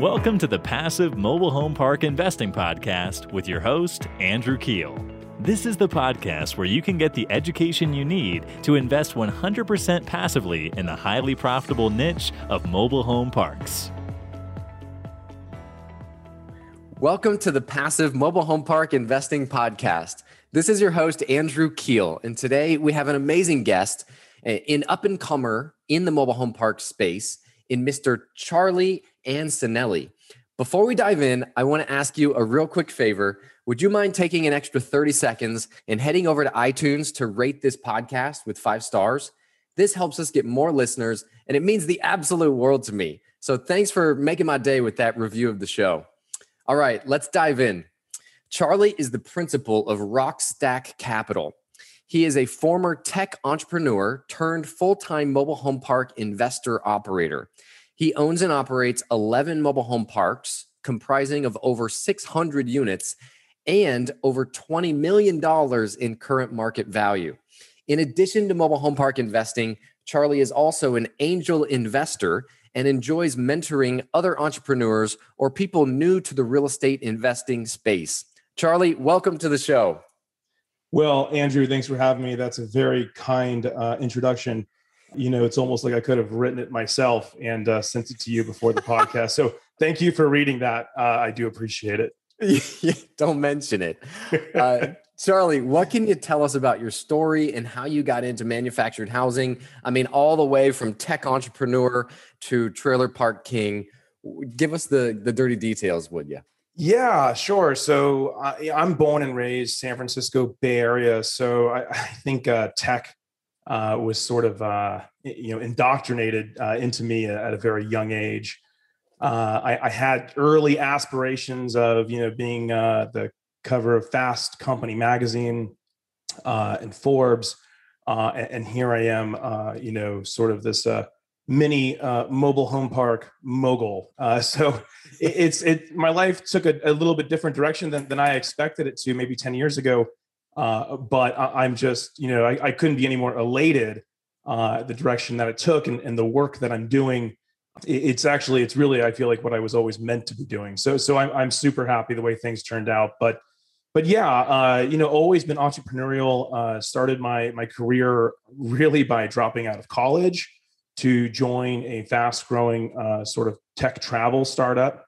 Welcome to the Passive Mobile Home Park Investing Podcast with your host, Andrew Keel. This is the podcast where you can get the education you need to invest 100% passively in the highly profitable niche of mobile home parks. Welcome to the Passive Mobile Home Park Investing Podcast. This is your host, Andrew Keel, and today we have an amazing guest, eh, an up and comer in the mobile home park space, in Mr. Charlie Ancinelli. Before we dive in, I want to ask you a real quick favor. Would you mind taking an extra 30 seconds and heading over to iTunes to rate this podcast with five stars? This helps us get more listeners, and it means the absolute world to me. So thanks for making my day with that review of the show. All right, let's dive in. Charlie is the principal of Rockstack Capital. He is a former tech entrepreneur turned full time mobile home park investor operator. He owns and operates 11 mobile home parks comprising of over 600 units and over $20 million in current market value. In addition to mobile home park investing, Charlie is also an angel investor and enjoys mentoring other entrepreneurs or people new to the real estate investing space. Charlie, welcome to the show. Well, Andrew, thanks for having me. That's a very kind uh, introduction. You know, it's almost like I could have written it myself and uh, sent it to you before the podcast. So thank you for reading that. Uh, I do appreciate it. Don't mention it. Uh, Charlie, what can you tell us about your story and how you got into manufactured housing? I mean, all the way from tech entrepreneur to trailer park king. Give us the the dirty details, would you? Yeah, sure. So I, am born and raised San Francisco Bay Area. So I, I think uh, tech uh, was sort of uh, you know indoctrinated uh, into me at a very young age. Uh, I, I, had early aspirations of you know being uh, the cover of Fast Company magazine and Forbes, and, and, here I am, you know, sort of this mini uh, mobile home park mogul. Uh, so it, it's it. My life took a, a, little bit different direction than, than I expected it to maybe ten years ago. Uh, but I, am just you know I, I, couldn't be any more elated uh, the direction that it took and, and the work that I'm doing. It, it's actually it's really I feel like what I was always meant to be doing. So so I'm I'm super happy the way things turned out. But but yeah, uh, you know, always been entrepreneurial. Uh, started my my career really by dropping out of college to join a fast growing uh, sort of tech travel startup.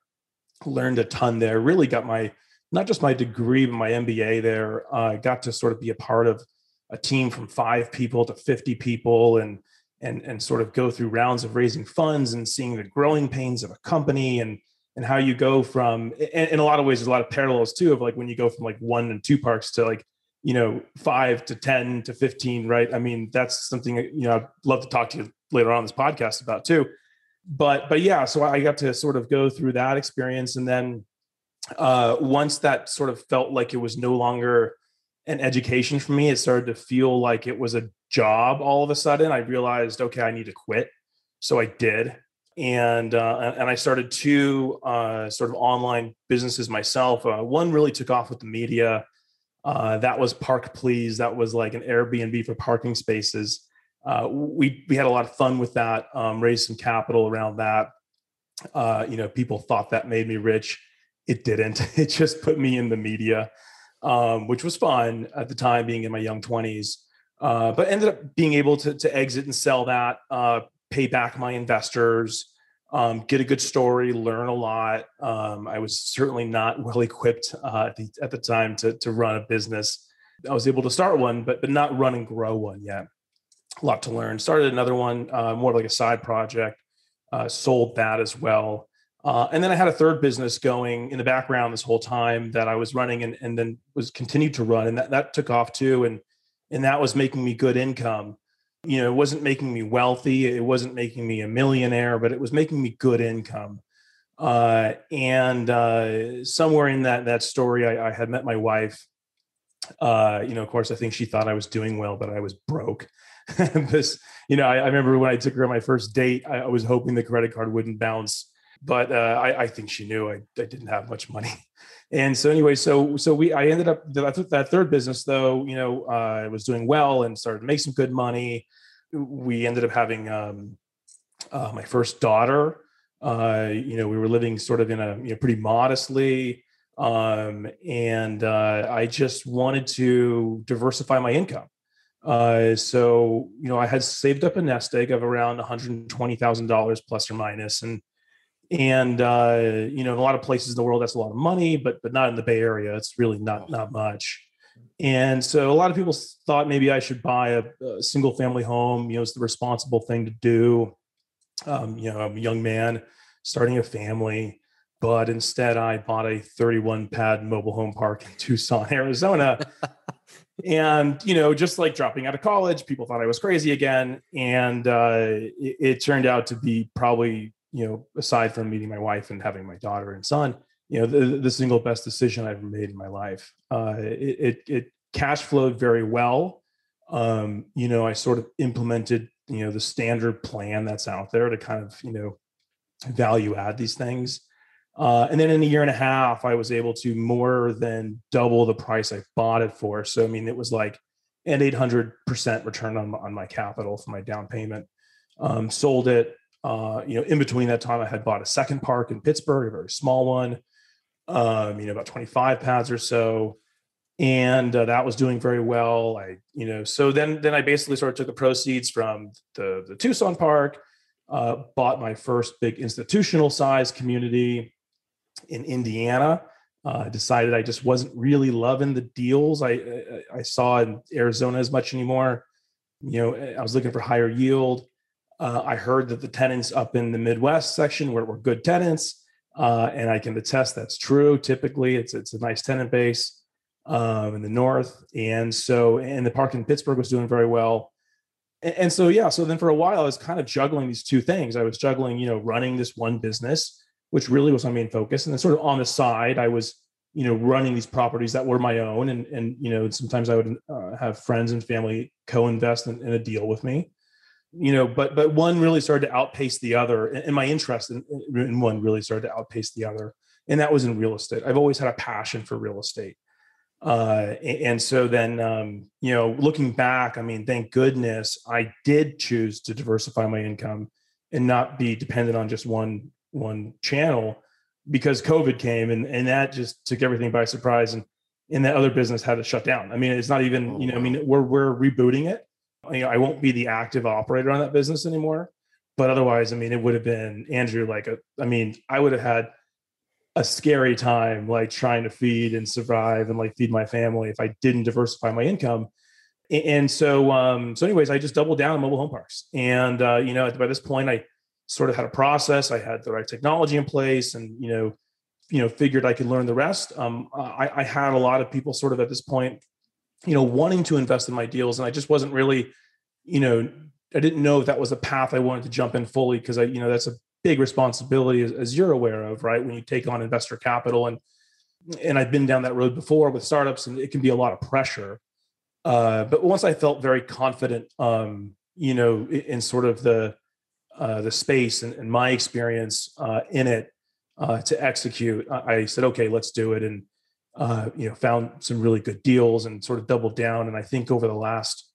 Learned a ton there. Really got my not just my degree, but my MBA there. Uh, got to sort of be a part of a team from five people to 50 people and and and sort of go through rounds of raising funds and seeing the growing pains of a company and and how you go from in, in a lot of ways there's a lot of parallels too of like when you go from like one and two parks to like you know five to ten to 15 right i mean that's something you know i'd love to talk to you later on this podcast about too. But but yeah, so I got to sort of go through that experience, and then uh, once that sort of felt like it was no longer an education for me, it started to feel like it was a job. All of a sudden, I realized, okay, I need to quit. So I did, and uh, and I started two uh, sort of online businesses myself. Uh, one really took off with the media. Uh, that was Park Please. That was like an Airbnb for parking spaces uh, we we had a lot of fun with that. Um, raised some capital around that. You know, people thought that made me rich. It didn't. It just put me in the media, um, which was fun at the time, being in my young twenties. Uh, but ended up being able to to exit and sell that, uh, pay back my investors, um, get a good story, learn a lot. Um, I was certainly not well equipped uh, at, the, at the time to to run a business. I was able to start one, but but not run and grow one yet a lot to learn. Started another one, uh, more like a side project. Uh, sold that as well. Uh, and then I had a third business going in the background this whole time that I was running and, and then was continued to run. And that, that took off too. And, and that was making me good income. You know, it wasn't making me wealthy. It wasn't making me a millionaire, but it was making me good income. Uh, and uh, somewhere in that, that story, I, I had met my wife. Uh, you know, of course, I think she thought I was doing well, but I was broke. this, you know, I, I, remember when I took her on my first date, I, I was hoping the credit card wouldn't bounce, but uh, I, I, think she knew I, I, didn't have much money. And so anyway, so so we I ended up that, third business though, you know, uh, I was doing well and started to make some good money. We ended up having um, uh, my first daughter Uh, you know, we were living sort of in a you know pretty modestly, um, and uh, I just wanted to diversify my income. Uh, so you know, I had saved up a nest egg of around one hundred twenty thousand dollars plus or minus, and and uh, you know, in a lot of places in the world, that's a lot of money, but but not in the Bay Area. It's really not not much. And so a lot of people thought maybe I should buy a, a single family home. You know, it's the responsible thing to do. Um, you know, I'm a young man starting a family, but instead I bought a 31 pad mobile home park in Tucson, Arizona. and you know, just like dropping out of college, people thought I was crazy again, and uh, it, it turned out to be probably you know, aside from meeting my wife and having my daughter and son, you know, the, the single best decision I've made in my life. Uh, it, it, it cash flowed very well. Um, you know, I sort of implemented, you know, the standard plan that's out there to kind of, you know, value add these things. Uh, and then in a year and a half, I was able to more than double the price I bought it for. So, I mean, it was like an 800% return on, on my capital for my down payment. Um, sold it, uh, you know, in between that time, I had bought a second park in Pittsburgh, a very small one, um, you know, about 25 pads or so. And uh, that was doing very well. I, you know, so then, then I basically sort of took the proceeds from the, the Tucson park, uh, bought my first big institutional size community in Indiana. Uh, decided I just wasn't really loving the deals I, I, I saw in Arizona as much anymore. You know, I was looking for higher yield. Uh, I heard that the tenants up in the Midwest section were, were good tenants, uh, and I can attest that's true. Typically, it's it's a nice tenant base um, in the north, and so and the park in Pittsburgh was doing very well. And, and so yeah, so then for a while I was kind of juggling these two things. I was juggling, you know, running this one business, which really was my main focus, and then sort of on the side I was you know running these properties that were my own and and you know sometimes i would uh, have friends and family co-invest in, in, a deal with me you know, but but one really started to outpace the other, and my interest in, in one really started to outpace the other, and that was in real estate. I've always had a passion for real estate, uh, and so then um, you know, looking back, I mean, thank goodness I did choose to diversify my income and not be dependent on just one one channel because COVID came and and that just took everything by surprise and and that other business had to shut down. I mean, it's not even you know, I mean, we're we're rebooting it you know, I won't be the active operator on that business anymore. But otherwise, I mean, it would have been Andrew. Like, a, I mean, I would have had a scary time, like trying to feed and survive and like feed my family if I didn't diversify my income. And so, um, so anyways, I just doubled down on mobile home parks. And uh, you know, by this point, I sort of had a process. I had the right technology in place, and you know, you know, figured I could learn the rest. Um, I, I had a lot of people sort of at this point you know, wanting to invest in my deals. And I just wasn't really, you know, I didn't know if that was a path I wanted to jump in fully because I, you know, that's a big responsibility as, as, you're aware of, right? When you take on investor capital and and I've been down that road before with startups and it can be a lot of pressure. Uh, but once I felt very confident, um, you know, in, in sort of the uh, the space and, and my experience uh, in it uh, to execute, I, I said, okay, let's do it. And uh, you know, found some really good deals and sort of doubled down. And I think over the last,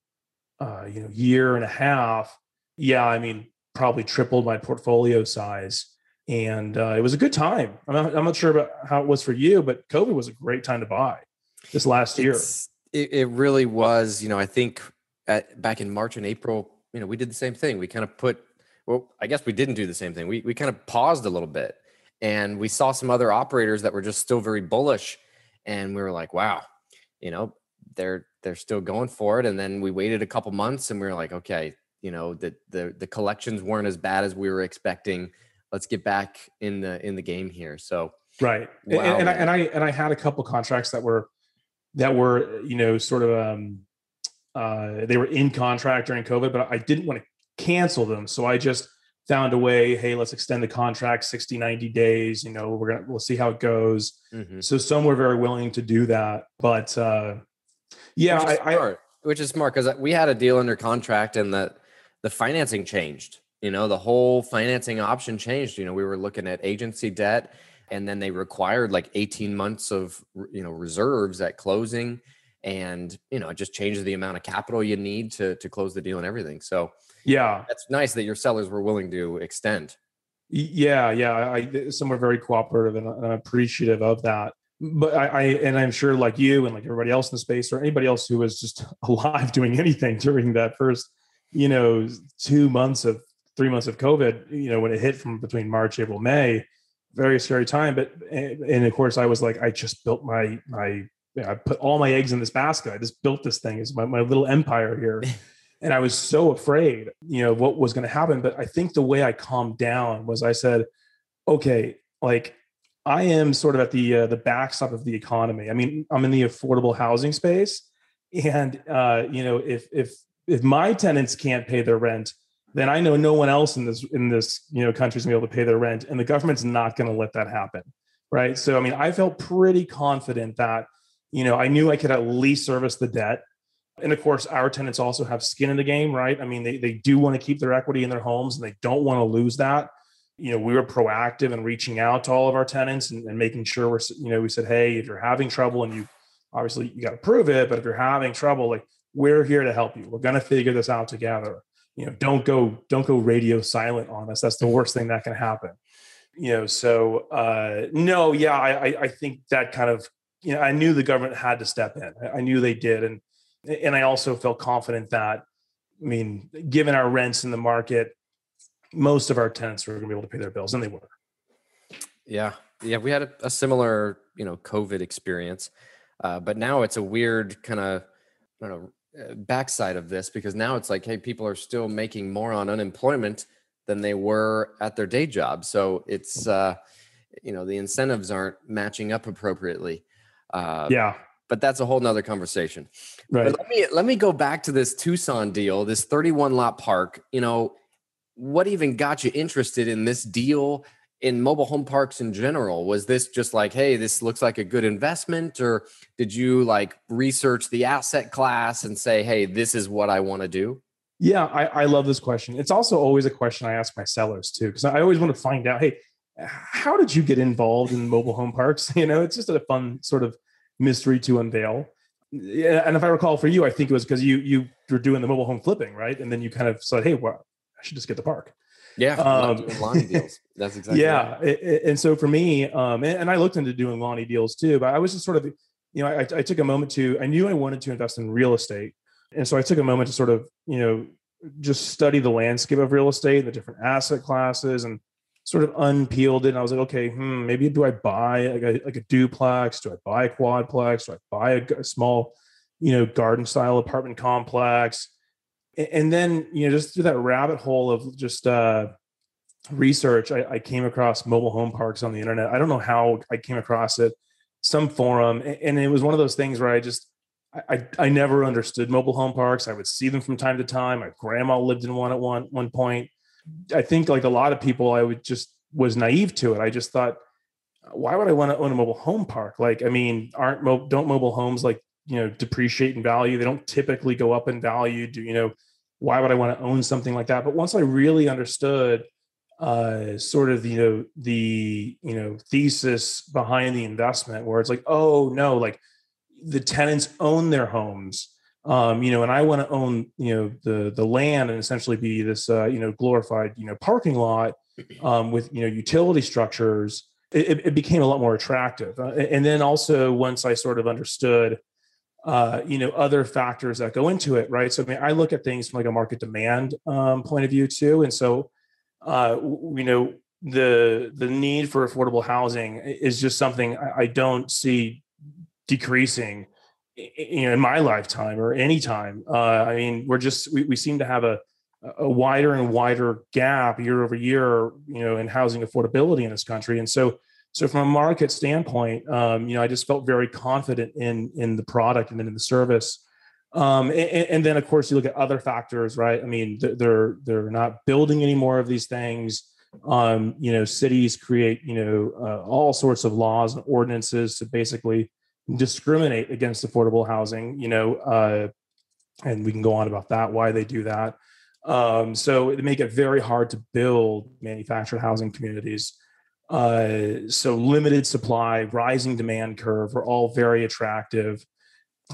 uh, you know, year and a half, yeah, I mean, probably tripled my portfolio size. And uh, it was a good time. I'm not, I'm not sure about how it was for you, but COVID was a great time to buy this last year. It, it, really was. You know, I think at, back in March and April, you know, we did the same thing. We kind of put, well, I guess we didn't do the same thing. We, we kind of paused a little bit and we saw some other operators that were just still very bullish and we were like, wow, you know, they're they're still going for it. And then we waited a couple months, and we were like, okay, you know, the the the collections weren't as bad as we were expecting. Let's get back in the in the game here. So right, wow, and, and I and I and I had a couple contracts that were that were you know sort of um uh they were in contract during COVID, but I didn't want to cancel them, so I just found a way hey let's extend the contract 60 90 days you know we're gonna we'll see how it goes. Mm-hmm. so some were very willing to do that but uh yeah which is I, smart, I, which is smart because we had a deal under contract and the the financing changed you know the whole financing option changed you know we were looking at agency debt and then they required like 18 months of you know reserves at closing and you know it just changes the amount of capital you need to to close the deal and everything. So yeah that's nice that your sellers were willing to extend Yeah, yeah. I, some are very cooperative, and I'm appreciative of that. But I, I, and I'm sure, like you and like everybody else in the space, or anybody else who was just alive doing anything during that first, you know, two months of three months of COVID, you know, when it hit from between March, April, May, very scary time. But eh, and of course, I was like, I just built my my, I put all my eggs in this basket. I just built this thing. It's my my little empire here. and I was so afraid, you know, what was going to happen. But I think the way I calmed down was I said, okay, like I am sort of at the uh, the backstop of the economy. I mean, I'm in the affordable housing space, and uh, you know, if if if my tenants can't pay their rent, then I know no one else in this in this you know country is gonna be able to pay their rent, and the government's not going to let that happen, right? So, I mean, I felt pretty confident that you know I knew I could at least service the debt. And of course, our tenants also have skin in the game, right? I mean, they, they do want to keep their equity in their homes and they don't want to lose that. You know, we were proactive in reaching out to all of our tenants and, and making sure we're, you know, we said, hey, if you're having trouble and you obviously you got to prove it, but if you're having trouble, like we're here to help you. We're going to figure this out together. You know, don't go, don't go radio silent on us. That's the worst thing that can happen. You know, so uh no, yeah, I I think that kind of, you know, I knew the government had to step in. I knew they did. And and I also felt confident that, I mean, given our rents in the market, most of our tenants were going to be able to pay their bills, and they were. Yeah, yeah, we had a, a similar, you know, COVID experience, uh, but now it's a weird kind of, I don't know, uh, backside of this because now it's like, hey, people are still making more on unemployment than they were at their day job, so it's, uh, you know, the incentives aren't matching up appropriately. Uh, yeah, but that's a whole nother conversation. Right. But let me let me go back to this Tucson deal, this 31 lot park. You know, what even got you interested in this deal in mobile home parks in general? Was this just like, hey, this looks like a good investment, or did you like research the asset class and say, hey, this is what I want to do? Yeah, I, I love this question. It's also always a question I ask my sellers too, because I always want to find out, hey, how did you get involved in mobile home parks? You know, it's just a fun sort of mystery to unveil. Yeah, and if I recall for you, I think it was because you you were doing the mobile home flipping, right? And then you kind of said, "Hey, well, I should just get the park." Yeah, um, Lonnie deals. That's exactly. Yeah, right. it, and so for me, um, and, and, I looked into doing Lonnie deals too, but I was just sort of, you know, I, I took a moment to. I knew I wanted to invest in real estate, and so I took a moment to sort of, you know, just study the landscape of real estate, the different asset classes, and sort of unpeeled it. And I was like, okay, hmm, maybe do I buy like a, like a duplex? Do I buy a quadplex? Do I buy a, a small, you know, garden style apartment complex? And, then, you know, just through that rabbit hole of just uh, research, I, I, came across mobile home parks on the internet. I don't know how I came across it, some forum. And it was one of those things where I just, I, I never understood mobile home parks. I would see them from time to time. My grandma lived in one at one one point I think like a lot of people, I would just was naive to it. I just thought, why would I want to own a mobile home park? Like, I mean, aren't mo- don't mobile homes like you know depreciate in value? They don't typically go up in value. Do you know? Why would I want to own something like that? But once I really understood uh, sort of you know the you know thesis behind the investment, where it's like, oh no, like the tenants own their homes um, you know, and I want to own, you know, the the land and essentially be this, uh, you know, glorified, you know, parking lot um, with, you know, utility structures. It, it became a lot more attractive. Uh, and then also once I sort of understood, uh, you know, other factors that go into it, right? So I mean, I look at things from like a market demand um, point of view too, and so, uh, you know, the the need for affordable housing is just something I, I don't see decreasing you know in my lifetime or any time uh, i mean we're just we, we seem to have a a wider and wider gap year over year you know in housing affordability in this country. And so so from a market standpoint um, you know i just felt very confident in in the product and then in the service. Um, and, and, then of course you look at other factors right? I mean they're they're not building any more of these things. Um, you know cities create you know uh, all sorts of laws and ordinances to basically discriminate against affordable housing, you know, uh, and we can go on about that, why they do that. Um, so they make it very hard to build manufactured housing communities. Uh, so limited supply, rising demand curve are all very attractive.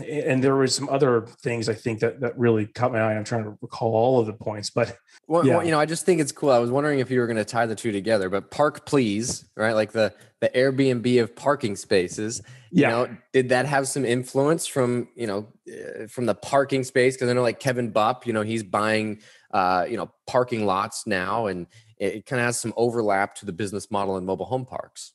And there were some other things I think that that really caught my eye. I'm trying to recall all of the points, but well, yeah. well you know, I just think it's cool. I was wondering if you were going to tie the two together, but Park Please, right? Like the the Airbnb of parking spaces. Yeah. You know, did that have some influence from you know uh, from the parking space? Because I know like Kevin Bupp, you know, he's buying uh, you know parking lots now, and it, it kind of has some overlap to the business model in mobile home parks.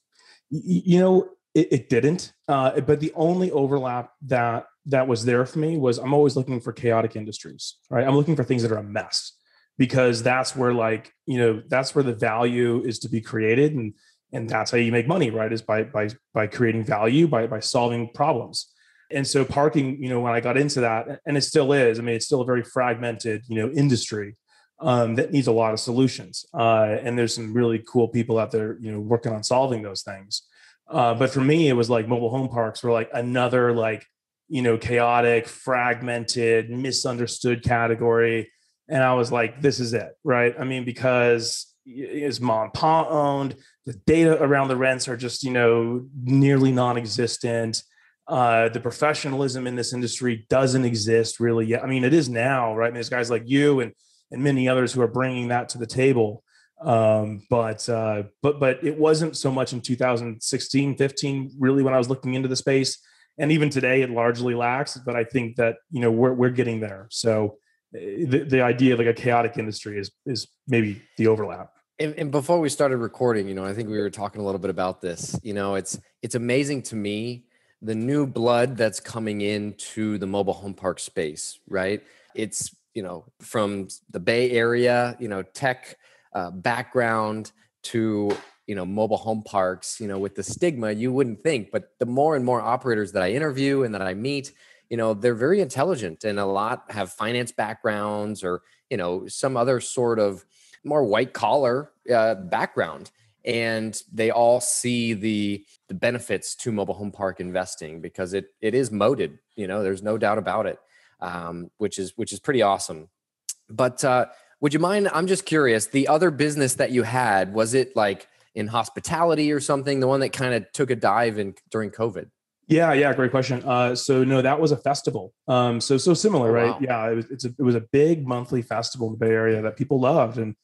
You know, it, it didn't. Uh, but the only overlap that that was there for me was I'm always looking for chaotic industries, right? I'm looking for things that are a mess because that's where like you know that's where the value is to be created and and that's how you make money right is by by by creating value by by solving problems and so parking you know when i got into that and it still is i mean it's still a very fragmented you know industry um, that needs a lot of solutions uh, and there's some really cool people out there you know working on solving those things uh, but for me, it was like mobile home parks were like another like you know chaotic, fragmented, misunderstood category, and I was like, this is it, right? I mean, because is mom pa owned, the data around the rents are just you know nearly non-existent. Uh, the professionalism in this industry doesn't exist really yet. I mean, it is now, right? And there's guys like you and and many others who are bringing that to the table um, but uh, but but it wasn't so much in 2016 15 really when i was looking into the space and even today it largely lacks but i think that you know we're, we're getting there. So eh, the, the idea of like a chaotic industry is is maybe the overlap. And, and before we started recording you know i think we were talking a little bit about this. You know it's it's amazing to me the new blood that's coming into the mobile home park space right? It's you know from the bay area you know tech uh, background to you know mobile home parks you know with the stigma you wouldn't think but the more and more operators that i interview and that i meet you know they're very intelligent and a lot have finance backgrounds or you know some other sort of more white collar uh, background and they all see the the benefits to mobile home park investing because it it is moated you know there's no doubt about it um, which is which is pretty awesome but uh, would you mind? I'm just curious. The other business that you had was it like in hospitality or something? The one that kind of took a dive in during COVID. Yeah, yeah, great question. Uh, so no, that was a festival. Um, so so similar, oh, right? Wow. Yeah, it was it's a, it was a big monthly festival in the Bay Area that people loved, and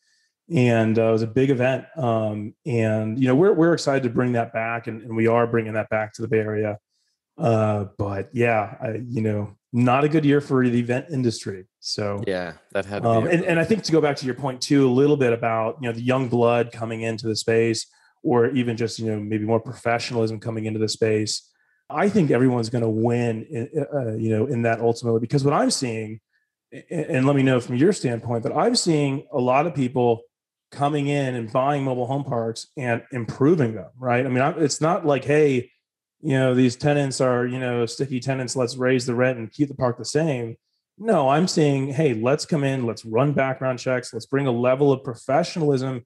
and uh, it was a big event. Um, and you know, we're we're excited to bring that back, and, and we are bringing that back to the Bay Area. Uh, but yeah, I, you know, not a good year for the event industry. So yeah, that had. Um, and, and I think to go back to your point too, a little bit about you know the young blood coming into the space, or even just you know maybe more professionalism coming into the space. I think everyone's going to win, in, uh, you know, in that ultimately because what I'm seeing, and let me know from your standpoint, but I'm seeing a lot of people coming in and buying mobile home parks and improving them. Right? I mean, it's not like hey you know these tenants are you know sticky tenants let's raise the rent and keep the park the same. No i'm saying hey let's come in let's run background checks let's bring a level of professionalism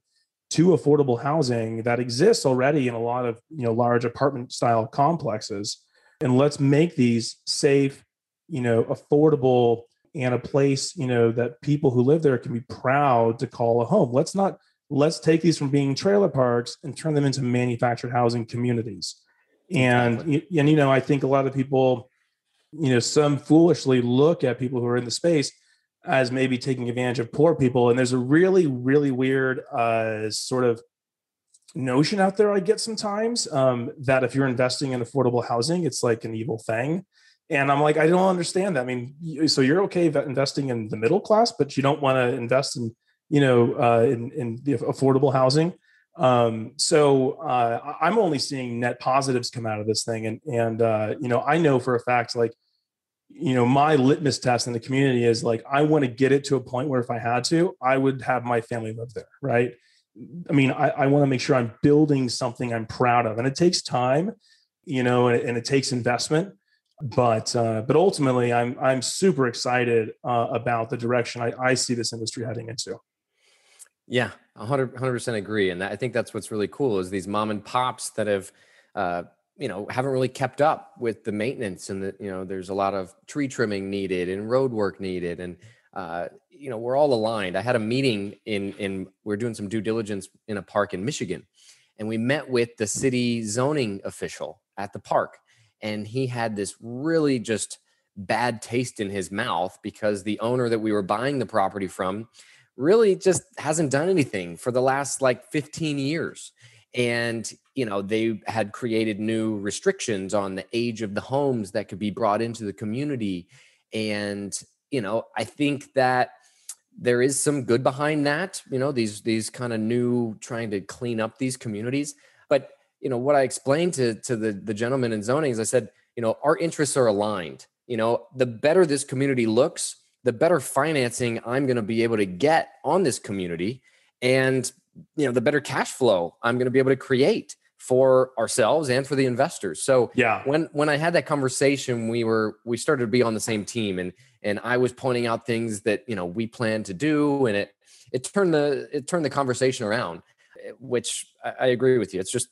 to affordable housing that exists already in a lot of you know large apartment style complexes. And let's make these safe you know affordable and a place you know that people who live there can be proud to call a home. Let's not let's take these from being trailer parks and turn them into manufactured housing communities and exactly. and you know i think a lot of people you know some foolishly look at people who are in the space as maybe taking advantage of poor people. And there's a really really weird uh, sort of notion out there i get sometimes um, that if you're investing in affordable housing it's like an evil thing. And i'm like i don't understand that. I mean so you're okay investing in the middle class but you don't want to invest in you know uh, in, in affordable housing um, so uh, I'm only seeing net positives come out of this thing, and and uh, you know I know for a fact like you know my litmus test in the community is like I want to get it to a point where if I had to, I would have my family live there, right? I mean, I, I want to make sure I'm building something I'm proud of, and it takes time, you know, and, and it takes investment. But uh, but ultimately, I'm I'm super excited uh, about the direction I, I see this industry heading into. Yeah, 100 percent agree, and I think that's what's really cool is these mom and pops that have, uh, you know, haven't really kept up with the maintenance, and that you know, there's a lot of tree trimming needed and road work needed, and uh, you know, we're all aligned. I had a meeting in in we are doing some due diligence in a park in Michigan, and we met with the city zoning official at the park, and he had this really just bad taste in his mouth because the owner that we were buying the property from really just hasn't done anything for the last like 15 years. And you know they had created new restrictions on the age of the homes that could be brought into the community. And you know i think that there is some good behind that you know these these kind of new trying to clean up these communities. But you know what i explained to to the the gentleman in zoning is i said you know our interests are aligned. You know the better this community looks the better financing i'm going to be able to get on this community and you know the better cash flow i'm going to be able to create for ourselves and for the investors. So yeah. when when i had that conversation we were we started to be on the same team and and i was pointing out things that you know we plan to do and it it turned the it turned the conversation around which I, I agree with you. It's just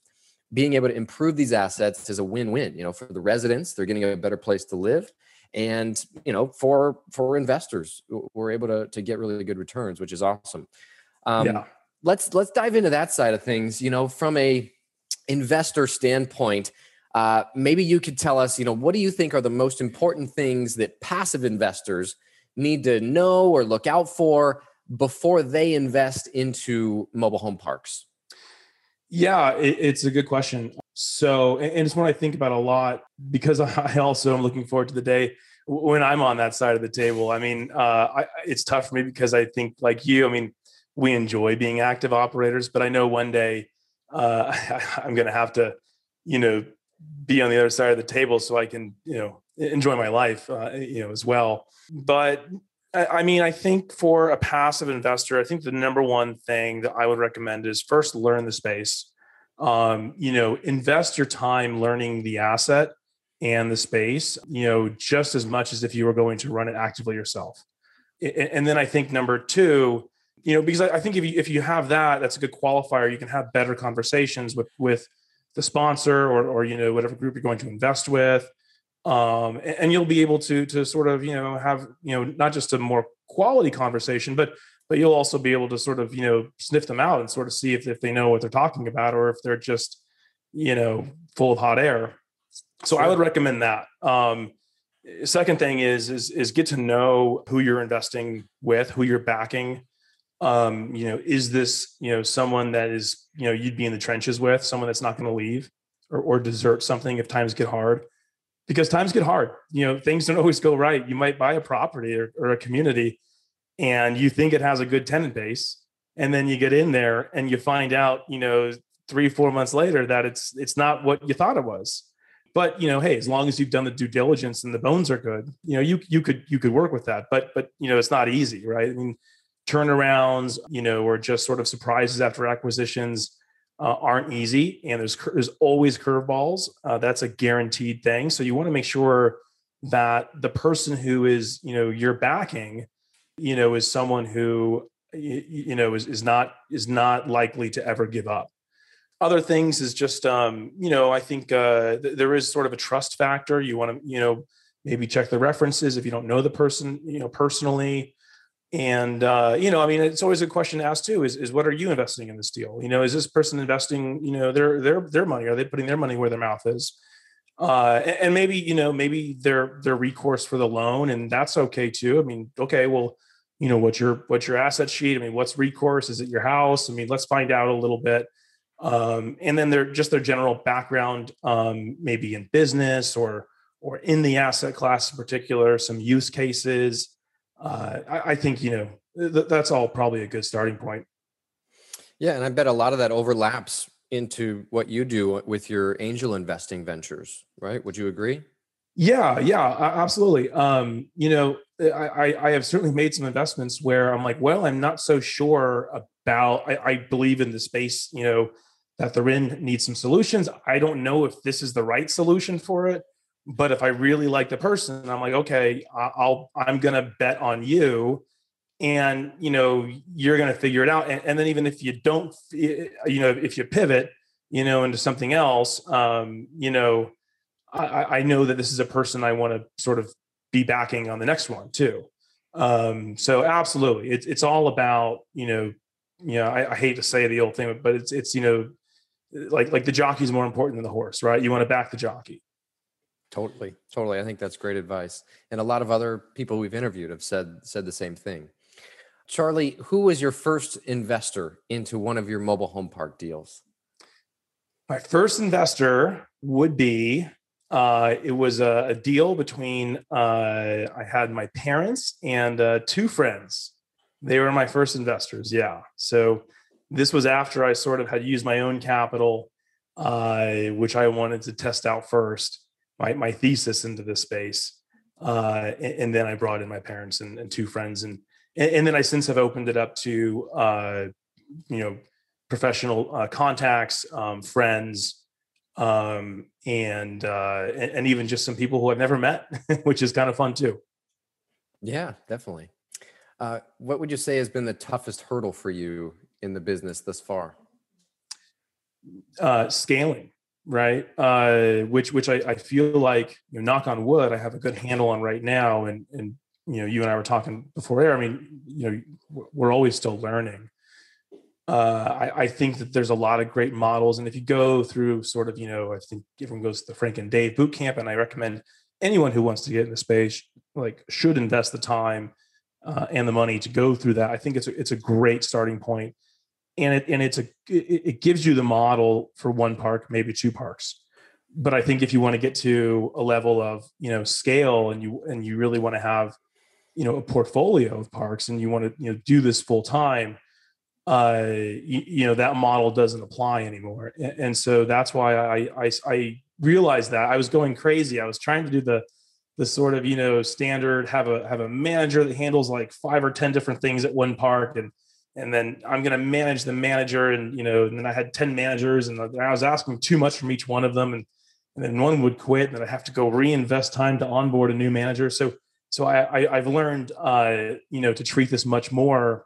being able to improve these assets is a win-win you know for the residents they're getting a better place to live and you know for for investors we're able to to get really good returns which is awesome um, yeah. let's let's dive into that side of things you know from a investor standpoint uh, maybe you could tell us you know what do you think are the most important things that passive investors need to know or look out for before they invest into mobile home parks yeah, it, it's a good question. So, and it's one I think about a lot because I also am looking forward to the day when I'm on that side of the table. I mean, uh, I, it's tough for me because I think, like you, I mean, we enjoy being active operators, but I know one day uh, I'm going to have to, you know, be on the other side of the table so I can, you know, enjoy my life, uh, you know, as well. But I mean, I think for a passive investor, I think the number one thing that I would recommend is first learn the space. Um, you know, invest your time learning the asset and the space, you know, just as much as if you were going to run it actively yourself. And then I think number two, you know, because I think if you if you have that, that's a good qualifier. You can have better conversations with with the sponsor or or you know whatever group you're going to invest with um, and you'll be able to to sort of you know have you know not just a more quality conversation but but you'll also be able to sort of you know sniff them out and sort of see if, if they know what they're talking about or if they're just you know full of hot air so sure. i would recommend that um, second thing is is is get to know who you're investing with who you're backing um, you know is this you know someone that is you know you'd be in the trenches with someone that's not going to leave or, or desert something if times get hard because times get hard. You know, things don't always go right. You might buy a property or, or a community and you think it has a good tenant base. And then you get in there and you find out, you know, three, four months later that it's it's not what you thought it was. But you know, hey, as long as you've done the due diligence and the bones are good, you know, you you could you could work with that. But but you know, it's not easy, right? I mean, turnarounds, you know, or just sort of surprises after acquisitions uh, aren't easy, and there's there's always curveballs. Uh, that's a guaranteed thing. So you want to make sure that the person who is you know you're backing, you know, is someone who you, know is is not is not likely to ever give up. Other things is just um, you know I think uh, th- there is sort of a trust factor. You want to you know maybe check the references if you don't know the person you know personally and uh, you know, I mean, it's always a question to ask too: is is what are you investing in this deal? You know, is this person investing? You know, their their their money? Are they putting their money where their mouth is? Uh, and maybe you know, maybe their their recourse for the loan, and that's okay too. I mean, okay, well, you know, what's your what's your asset sheet? I mean, what's recourse? Is it your house? I mean, let's find out a little bit. Um, and then their just their general background, um, maybe in business or or in the asset class in particular, some use cases uh, I, I, think you know th- that's all probably a good starting point. Yeah, and I bet a lot of that overlaps into what you do with your angel investing ventures, right? Would you agree? Yeah, yeah, absolutely. Um, you know, I, I have certainly made some investments where I'm like, well, I'm not so sure about. I, I believe in the space, you know, that they're in needs some solutions. I don't know if this is the right solution for it but if I really like the person, I'm like, okay, I'll I'm gonna bet on you, and you know you're gonna figure it out. And, and then even if you don't, you know, if you pivot, you know, into something else, um, you know, I, I know that this is a person I want to sort of be backing on the next one too. Um, so absolutely, it's it's all about you know, you know, I, I hate to say the old thing, but it's it's you know, like like the jockey is more important than the horse, right? You want to back the jockey. Totally, totally. I think that's great advice, and a lot of other people we've interviewed have said said the same thing. Charlie, who was your first investor into one of your mobile home park deals? My first investor would be uh, it was a, a deal between uh, I had my parents and uh, two friends. They were my first investors. Yeah. So this was after I sort of had used my own capital, uh, which I wanted to test out first, my, my thesis into this space. Uh, and, and, then I brought in my parents and, and two friends. And, and, then I since have opened it up to, uh, you know, professional contacts, um, friends, um, and, uh, and, and even just some people who I've never met, which is kind of fun too. Yeah, definitely. Uh, what would you say has been the toughest hurdle for you in the business thus far? Uh, scaling, right? Uh, which which I, I feel like, you know, knock on wood, I have a good handle on right now. And and you know, you and I were talking before air. I mean, you know, we're always still learning uh, I, I, think that there's a lot of great models. And if you go through sort of, you know, I think everyone goes to the Frank and Dave boot camp, and I recommend anyone who wants to get in the space, like, should invest the time uh, and the money to go through that. I think it's a, it's a great starting point, and it and it's a it, it gives you the model for one park, maybe two parks. But I think if you want to get to a level of you know scale, and you and you really want to have you know a portfolio of parks, and you want to you know do this full time uh, you, you, know that model doesn't apply anymore. And, and so that's why I, I, I realized that i was going crazy. I was trying to do the the sort of you know standard have a have a manager that handles like five or ten different things at one park and and then i'm going to manage the manager and you know and then i had 10 managers and i was asking too much from each one of them and and then one would quit and then i have to go reinvest time to onboard a new manager. So so i, I have learned uh you know to treat this much more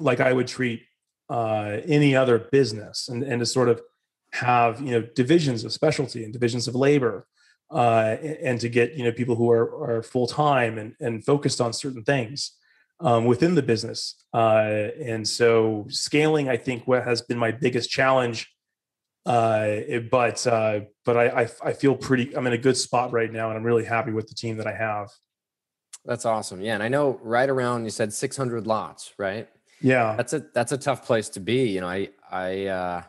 like I would treat uh, any other business, and and to sort of have you know divisions of specialty and divisions of labor, uh, and to get you know people who are are full time and and focused on certain things um, within the business. Uh, and so scaling, I think, what has been my biggest challenge. Uh, but uh, but I, I I feel pretty. I'm in a good spot right now, and I'm really happy with the team that I have. That's awesome. Yeah, and I know right around you said 600 lots, right? Yeah. That's a that's a tough place to be. You know, I I uh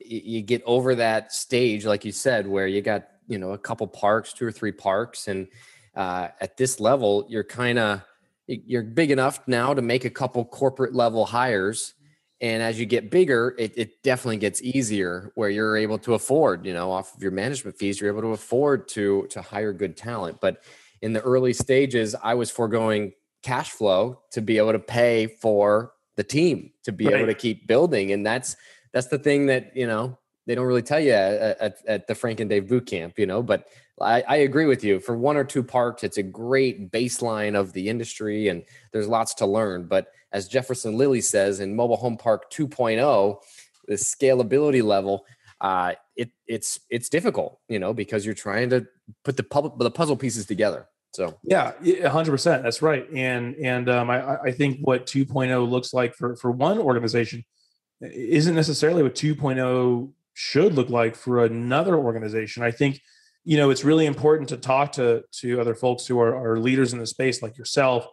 you get over that stage, like you said, where you got, you know, a couple parks, two or three parks. And uh at this level, you're kind of you're big enough now to make a couple corporate level hires. And as you get bigger, it, it definitely gets easier where you're able to afford, you know, off of your management fees, you're able to afford to to hire good talent. But in the early stages, I was foregoing cash flow to be able to pay for the team to be right. able to keep building. And that's that's the thing that you know they don't really tell you at, at, at the Frank and Dave boot camp, you know. But I, I, agree with you. For one or two parks, it's a great baseline of the industry, and there's lots to learn. But as Jefferson Lilly says in Mobile Home Park 2.0, the scalability level, uh, it it's it's difficult, you know, because you're trying to put the public the puzzle pieces together. So yeah, hundred percent. That's right. And and um, I, I think what 2.0 looks like for for one organization isn't necessarily what 2.0 should look like for another organization. I think you know it's really important to talk to to other folks who are, are leaders in the space like yourself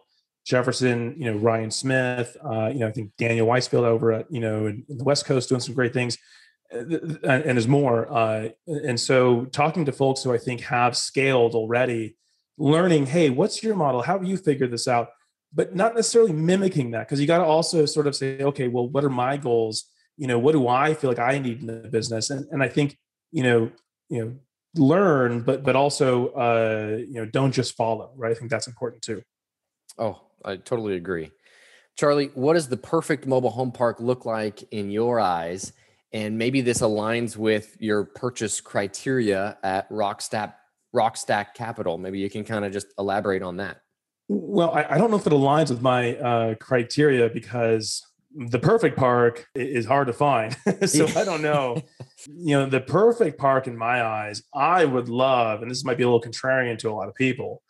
jefferson you know ryan smith uh, you know i think daniel weisfeld over at you know in, in the west coast doing some great things uh, and, and there's more uh, and so talking to folks who i think have scaled already learning, hey, what's your model? How have you figured this out? But not necessarily mimicking that because you got to also sort of say, okay, well, what are my goals? You know, what do I feel like I need in the business? And and I think, you know, you know, learn, but but also uh, you know, don't just follow, right? I think that's important too. Oh, I totally agree. Charlie, what does the perfect mobile home park look like in your eyes? And maybe this aligns with your purchase criteria at Rockstack Rockstack Capital. Maybe you can kind of just elaborate on that. Well, I, I don't know if it aligns with my uh, criteria because the perfect park is hard to find. so I don't know. you know, the perfect park in my eyes, I would love, and this might be a little contrarian to a lot of people.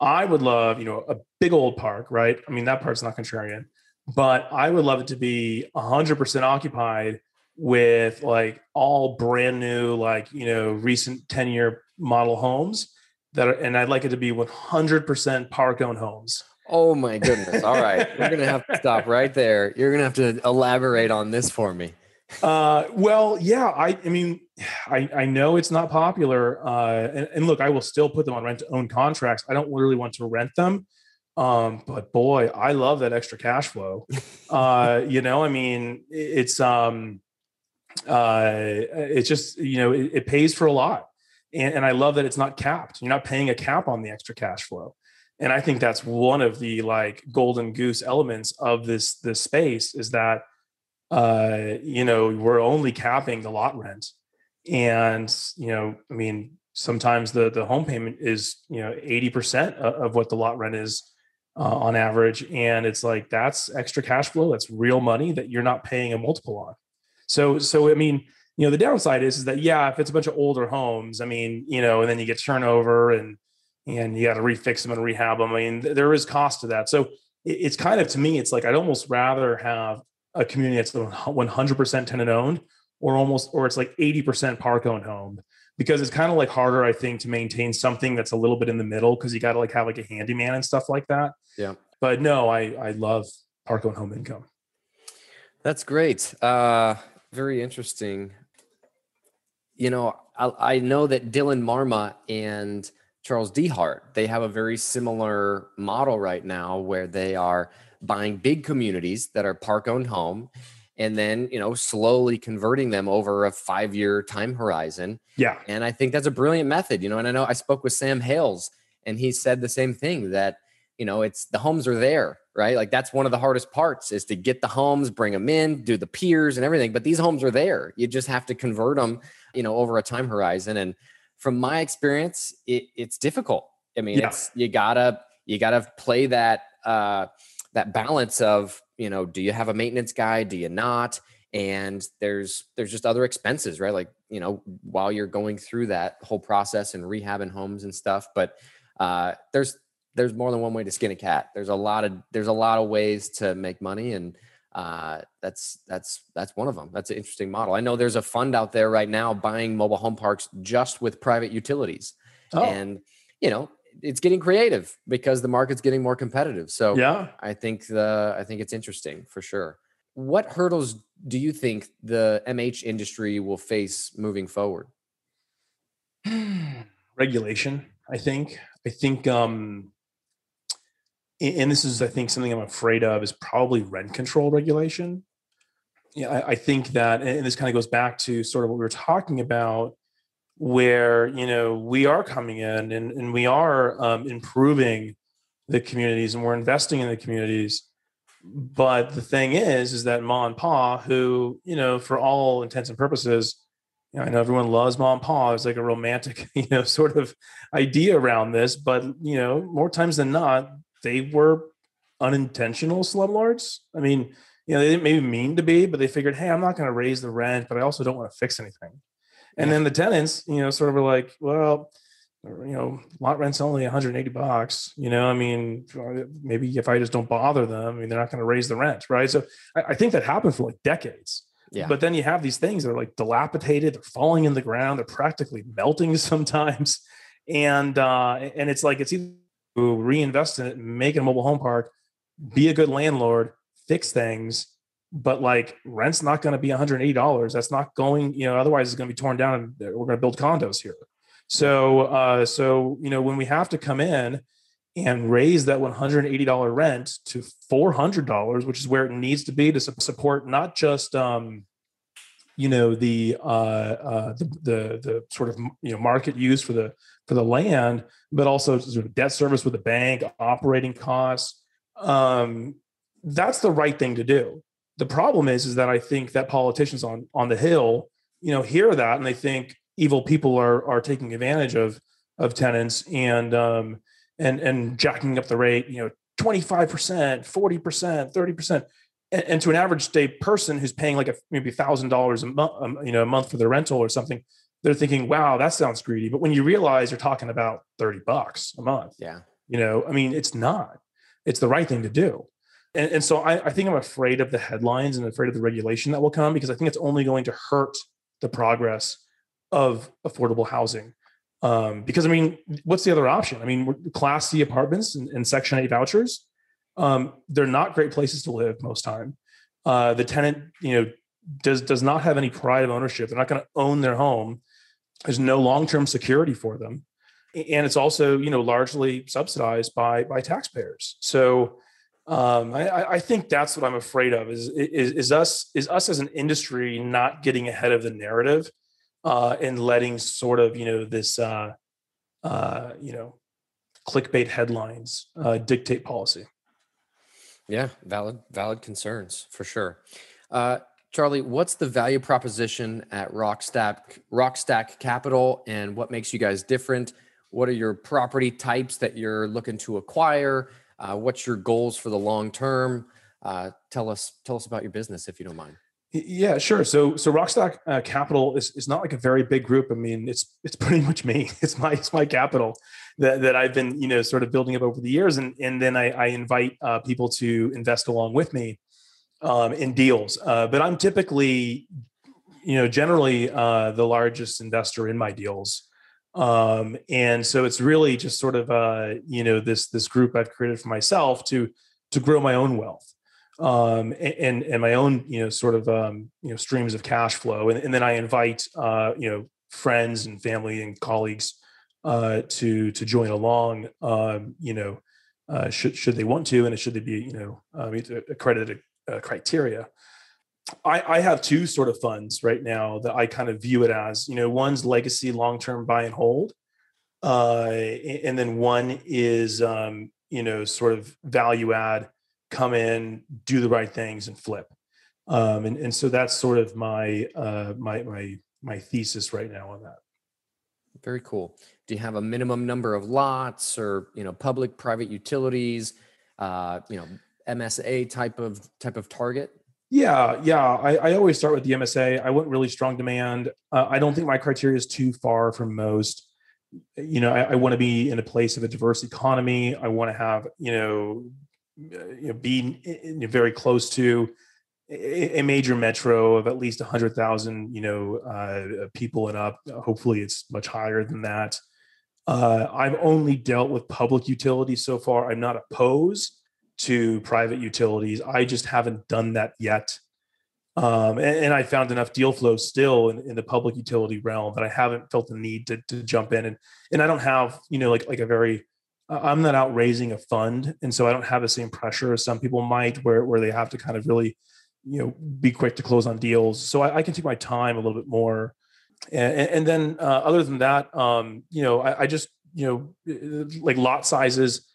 I would love, you know, a big old park, right? I mean, that part's not contrarian, but I would love it to be 100% occupied with like all brand new, like, you know, recent 10 year model homes that are, and I'd like it to be 100% park owned homes. Oh my goodness. All right. We're going to have to stop right there. You're going to have to elaborate on this for me. Uh, well, yeah, I, I mean, I, I know it's not popular. Uh, and, and look, I will still put them on rent to own contracts. I don't really want to rent them. Um, but boy, I love that extra cash flow. uh, you know, I mean, it's, um, uh, it's just, you know, it, it pays for a lot. And, and I love that it's not capped. You're not paying a cap on the extra cash flow. And i think that's one of the like golden goose elements of this this space is that uh you know we're only capping the lot rent. And you know i mean sometimes the the home payment is you know 80% of what the lot rent is uh, on average. And it's like that's extra cash flow. That's real money that you're not paying a multiple on. So so i mean you know the downside is, is that yeah if it's a bunch of older homes i mean you know and then you get turnover and and you got to refix them and rehab them. I mean, there is cost to that. So it's kind of to me, it's like I'd almost rather have a community that's 100% tenant owned, or almost, or it's like 80% park owned home, because it's kind of like harder, I think, to maintain something that's a little bit in the middle because you got to like have like a handyman and stuff like that. Yeah. But no, I I love park owned home income. That's great. Uh, very interesting. You know, I, I know that Dylan Marma and Charles Dehart, they have a very similar model right now where they are buying big communities that are park owned home and then, you know, slowly converting them over a five year time horizon. Yeah. And I think that's a brilliant method, you know, and I know I spoke with Sam Hales and he said the same thing that, you know, it's the homes are there, right? Like that's one of the hardest parts is to get the homes, bring them in, do the piers and everything. But these homes are there. You just have to convert them, you know, over a time horizon. And from my experience, it, it's difficult. I mean, yeah. it's you gotta you gotta play that uh, that balance of you know, do you have a maintenance guy? Do you not? And there's there's just other expenses, right? Like you know, while you're going through that whole process and rehabbing homes and stuff. But uh, there's there's more than one way to skin a cat. There's a lot of there's a lot of ways to make money and uh, that's that's that's one of them. That's an interesting model. I know there's a fund out there right now buying mobile home parks just with private utilities, oh. and you know it's getting creative because the market's getting more competitive. So yeah, I think the I think it's interesting for sure. What hurdles do you think the MH industry will face moving forward? Regulation, I think. I think um, and this is, I think, something I'm afraid of is probably rent control regulation. Yeah, I, I think that, and this kind of goes back to sort of what we were talking about, where you know we are coming in and, and we are um, improving the communities and we're investing in the communities. But the thing is, is that mom and pa, who you know, for all intents and purposes, you know, I know everyone loves mom and pa. It's like a romantic, you know, sort of idea around this, but you know, more times than not, they were unintentional slumlords. I mean, you know, they didn't maybe mean to be, but they figured, hey, I'm not going to raise the rent, but I also don't want to fix anything. And yeah. then the tenants, you know, sort of were like, well, you know, lot rent's only 180 bucks. You know, I mean, maybe if I just don't bother them, I mean, they're not going to raise the rent, right? So I, I think that happened for like decades. Yeah. But then you have these things that are like dilapidated, they're falling in the ground, they're practically melting sometimes. And uh, and it's like it's either reinvest in it, make it a mobile home park, be a good landlord, fix things. But like rent's not going to be $180. That's not going, you know, otherwise it's going to be torn down and we're going to build condos here. So, uh, so, you know, when we have to come in and raise that $180 rent to $400, which is where it needs to be to support not just, um, you know the uh, uh, the, the the sort of you know market use for the for the land, but also sort of debt service with the bank, operating costs. Um, that's the right thing to do. The problem is, is that I think that politicians on on the hill, you know, hear that and they think evil people are are taking advantage of of tenants and um, and and jacking up the rate, you know, 25%, 40%, 30%. And, and to an average day person who's paying like a maybe thousand dollars a month, um, you know, a month for their rental or something, they're thinking, wow, that sounds greedy. But when you realize you're talking about 30 bucks a month, yeah, you know, I mean, it's not, it's the right thing to do. And, and so I, I think I'm afraid of the headlines and afraid of the regulation that will come because I think it's only going to hurt the progress of affordable housing. Um, because I mean, what's the other option? I mean, Class C apartments and, and Section 8 vouchers, um, they're not great places to live most time. Uh, the tenant, you know, does does not have any pride of ownership. They're not going to own their home. There's no long term security for them, and it's also you know largely subsidized by by taxpayers. So um, I, I, think that's what I'm afraid of is, is, is us is us as an industry not getting ahead of the narrative uh, and letting sort of you know this uh, uh, you know clickbait headlines uh, dictate policy. Yeah, valid valid concerns for sure. Uh, Charlie, what's the value proposition at Rockstack Rockstack Capital, and what makes you guys different? What are your property types that you're looking to acquire? Uh, what's your goals for the long term? Uh, tell us tell us about your business if you don't mind. Yeah, sure. So so Rockstack uh, Capital is, is not like a very big group. I mean, it's it's pretty much me. It's my it's my capital that, that I've been you know sort of building up over the years, and and then I, I invite uh, people to invest along with me um, in deals. Uh, but I'm typically you know generally uh, the largest investor in my deals um, and so it's really just sort of uh, you know this this group I've created for myself to to grow my own wealth um, and and my own you know sort of um, you know streams of cash flow, and, and then I invite uh, you know friends and family and colleagues uh, to to join along. Um, you know, uh, should should they want to, and should they be you know um, accredited criteria. I, I have two sort of funds right now that I kind of view it as, you know, one's legacy long-term buy and hold. Uh, and then one is, um, you know, sort of value add, come in, do the right things and flip. Um, and, and so that's sort of my, uh, my, my, my thesis right now on that. Very cool. Do you have a minimum number of lots or, you know, public, private utilities, uh, you know, MSA type of, type of target? Yeah, yeah. I, I, always start with the MSA. I want really strong demand. Uh, I don't think my criteria is too far from most. You know, I, I want to be in a place of a diverse economy. I want to have, you know, you know, be in, in very close to a, major metro of at least hundred thousand, you know, uh, people and up. Hopefully, it's much higher than that. Uh, I've only dealt with public utilities so far. I'm not opposed to private utilities. I just haven't done that yet. Um, and, and, I found enough deal flow still in, in, the public utility realm that I haven't felt the need to, to jump in and and I don't have you know like like a very I'm not out raising a fund and so I don't have the same pressure as some people might where where they have to kind of really you know be quick to close on deals. So I, I can take my time a little bit more. And, and then uh, other than that um, you know I, I just you know like lot sizes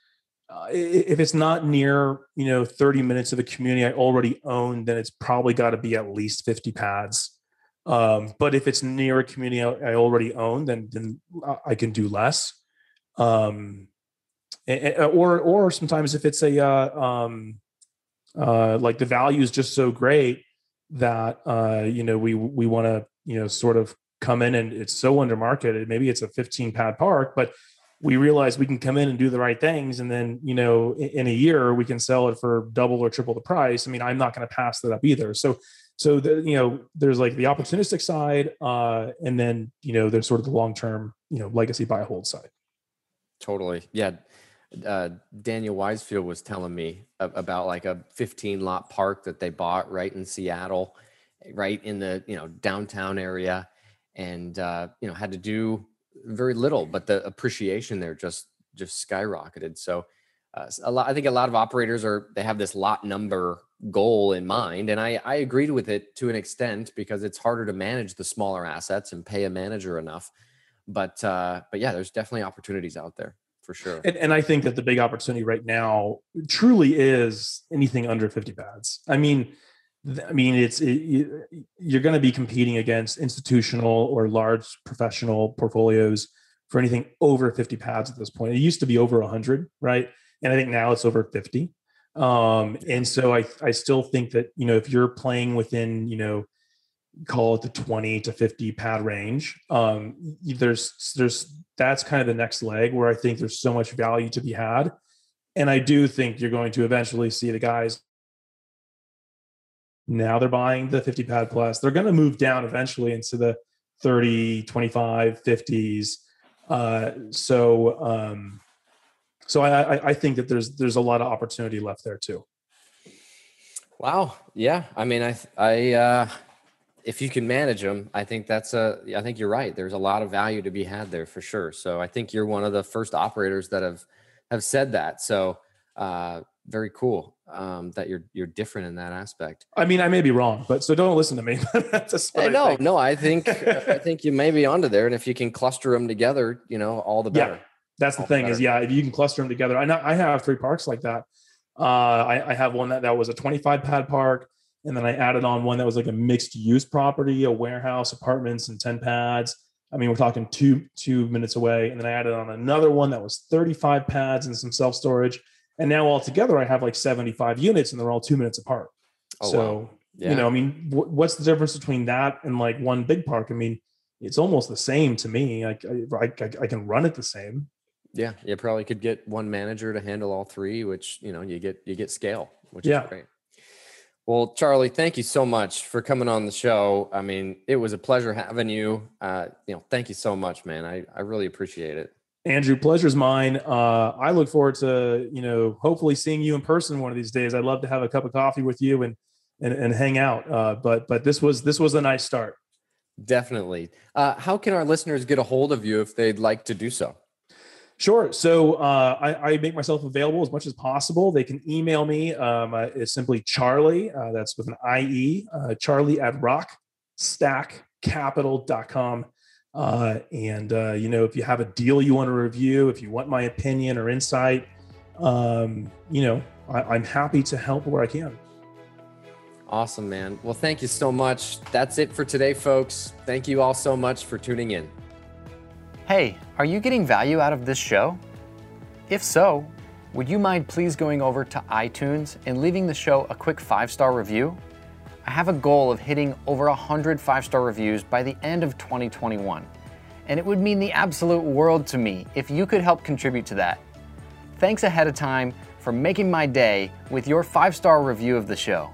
uh, if it's not near you know 30 minutes of a community i already own then it's probably got to be at least 50 pads. Um, but if it's near a community i already own then then i can do less. Um, or or sometimes if it's a uh, um, uh, like the value is just so great that uh, you know we we want to you know sort of come in and it's so under market maybe it's a 15 pad park but we realize we can come in and do the right things and then you know in, in a year we can sell it for double or triple the price. I mean i'm not going to pass that up either. So so the, you know there's like the opportunistic side uh and then you know there's sort of the long term you know legacy buy hold side. Totally. Yeah uh, Daniel Weisfield was telling me about like a 15 lot park that they bought right in Seattle, right in the you know downtown area, and uh, you know had to do very little, but the appreciation there just just skyrocketed. So uh, a lot, I think a lot of operators are they have this lot number goal in mind, and I I agreed with it to an extent because it's harder to manage the smaller assets and pay a manager enough. But uh, but yeah, there's definitely opportunities out there for sure. And, and I think that the big opportunity right now truly is anything under 50 pads. I mean I mean, it's it, you're going to be competing against institutional or large professional portfolios for anything over 50 pads at this point. It used to be over 100, right? And I think now it's over 50. Um, and so I I still think that you know if you're playing within you know call it the 20 to 50 pad range, um, there's there's that's kind of the next leg where I think there's so much value to be had. And I do think you're going to eventually see the guys now they're buying the 50 pad plus. They're going to move down eventually into the 30, 25, 50s. Uh, so um, so I, I think that there's there's a lot of opportunity left there too. Wow. Yeah. I mean, I, I, uh, if you can manage them, I think that's a, I think you're right. There's a lot of value to be had there for sure. So I think you're one of the first operators that have, have said that. So, uh, very cool um, that you're you're different in that aspect. I mean, I may be wrong, but so don't listen to me. That's hey, no, I no, I think I think you may be onto there, and if you can cluster them together, you know, all the better. Yeah, that's the all thing the is, yeah, if you can cluster them together. I know I have three parks like that. Uh, I, I have one that that was a 25 pad park, and then I added on one that was like a mixed use property, a warehouse, apartments, and 10 pads. I mean, we're talking two two minutes away, and then I added on another one that was 35 pads and some self storage and now altogether, I have like 75 units and they're all two minutes apart. Oh, so, wow. yeah. you know, I mean, w- what's the difference between that and like one big park? I mean, it's almost the same to me. Like I, I, I can run it the same. Yeah. You probably could get one manager to handle all three, which, you know, you get, you get scale, which yeah. is great. Well, Charlie, thank you so much for coming on the show. I mean, it was a pleasure having you. Uh, you know, thank you so much, man. I, I really appreciate it. Andrew, pleasure's mine. Uh, I look forward to you know hopefully seeing you in person one of these days. I'd love to have a cup of coffee with you and and, and hang out. Uh, but but this was this was a nice start. Definitely. Uh, how can our listeners get a hold of you if they'd like to do so? Sure. So uh, I, I, make myself available as much as possible. They can email me. Um, uh, it's simply Charlie. Uh, that's with an IE. Uh, Charlie at rockstackcapital.com. Uh, and uh, you know, if you have a deal you want to review, if you want my opinion or insight, um, you know, I, am happy to help where I can. Awesome, man. Well, thank you so much. That's it for today, folks. Thank you all so much for tuning in. Hey, are you getting value out of this show? If so, would you mind please going over to iTunes and leaving the show a quick five star review? I have a goal of hitting over 100 five star reviews by the end of 2021, and it would mean the absolute world to me if you could help contribute to that. Thanks ahead of time for making my day with your five star review of the show.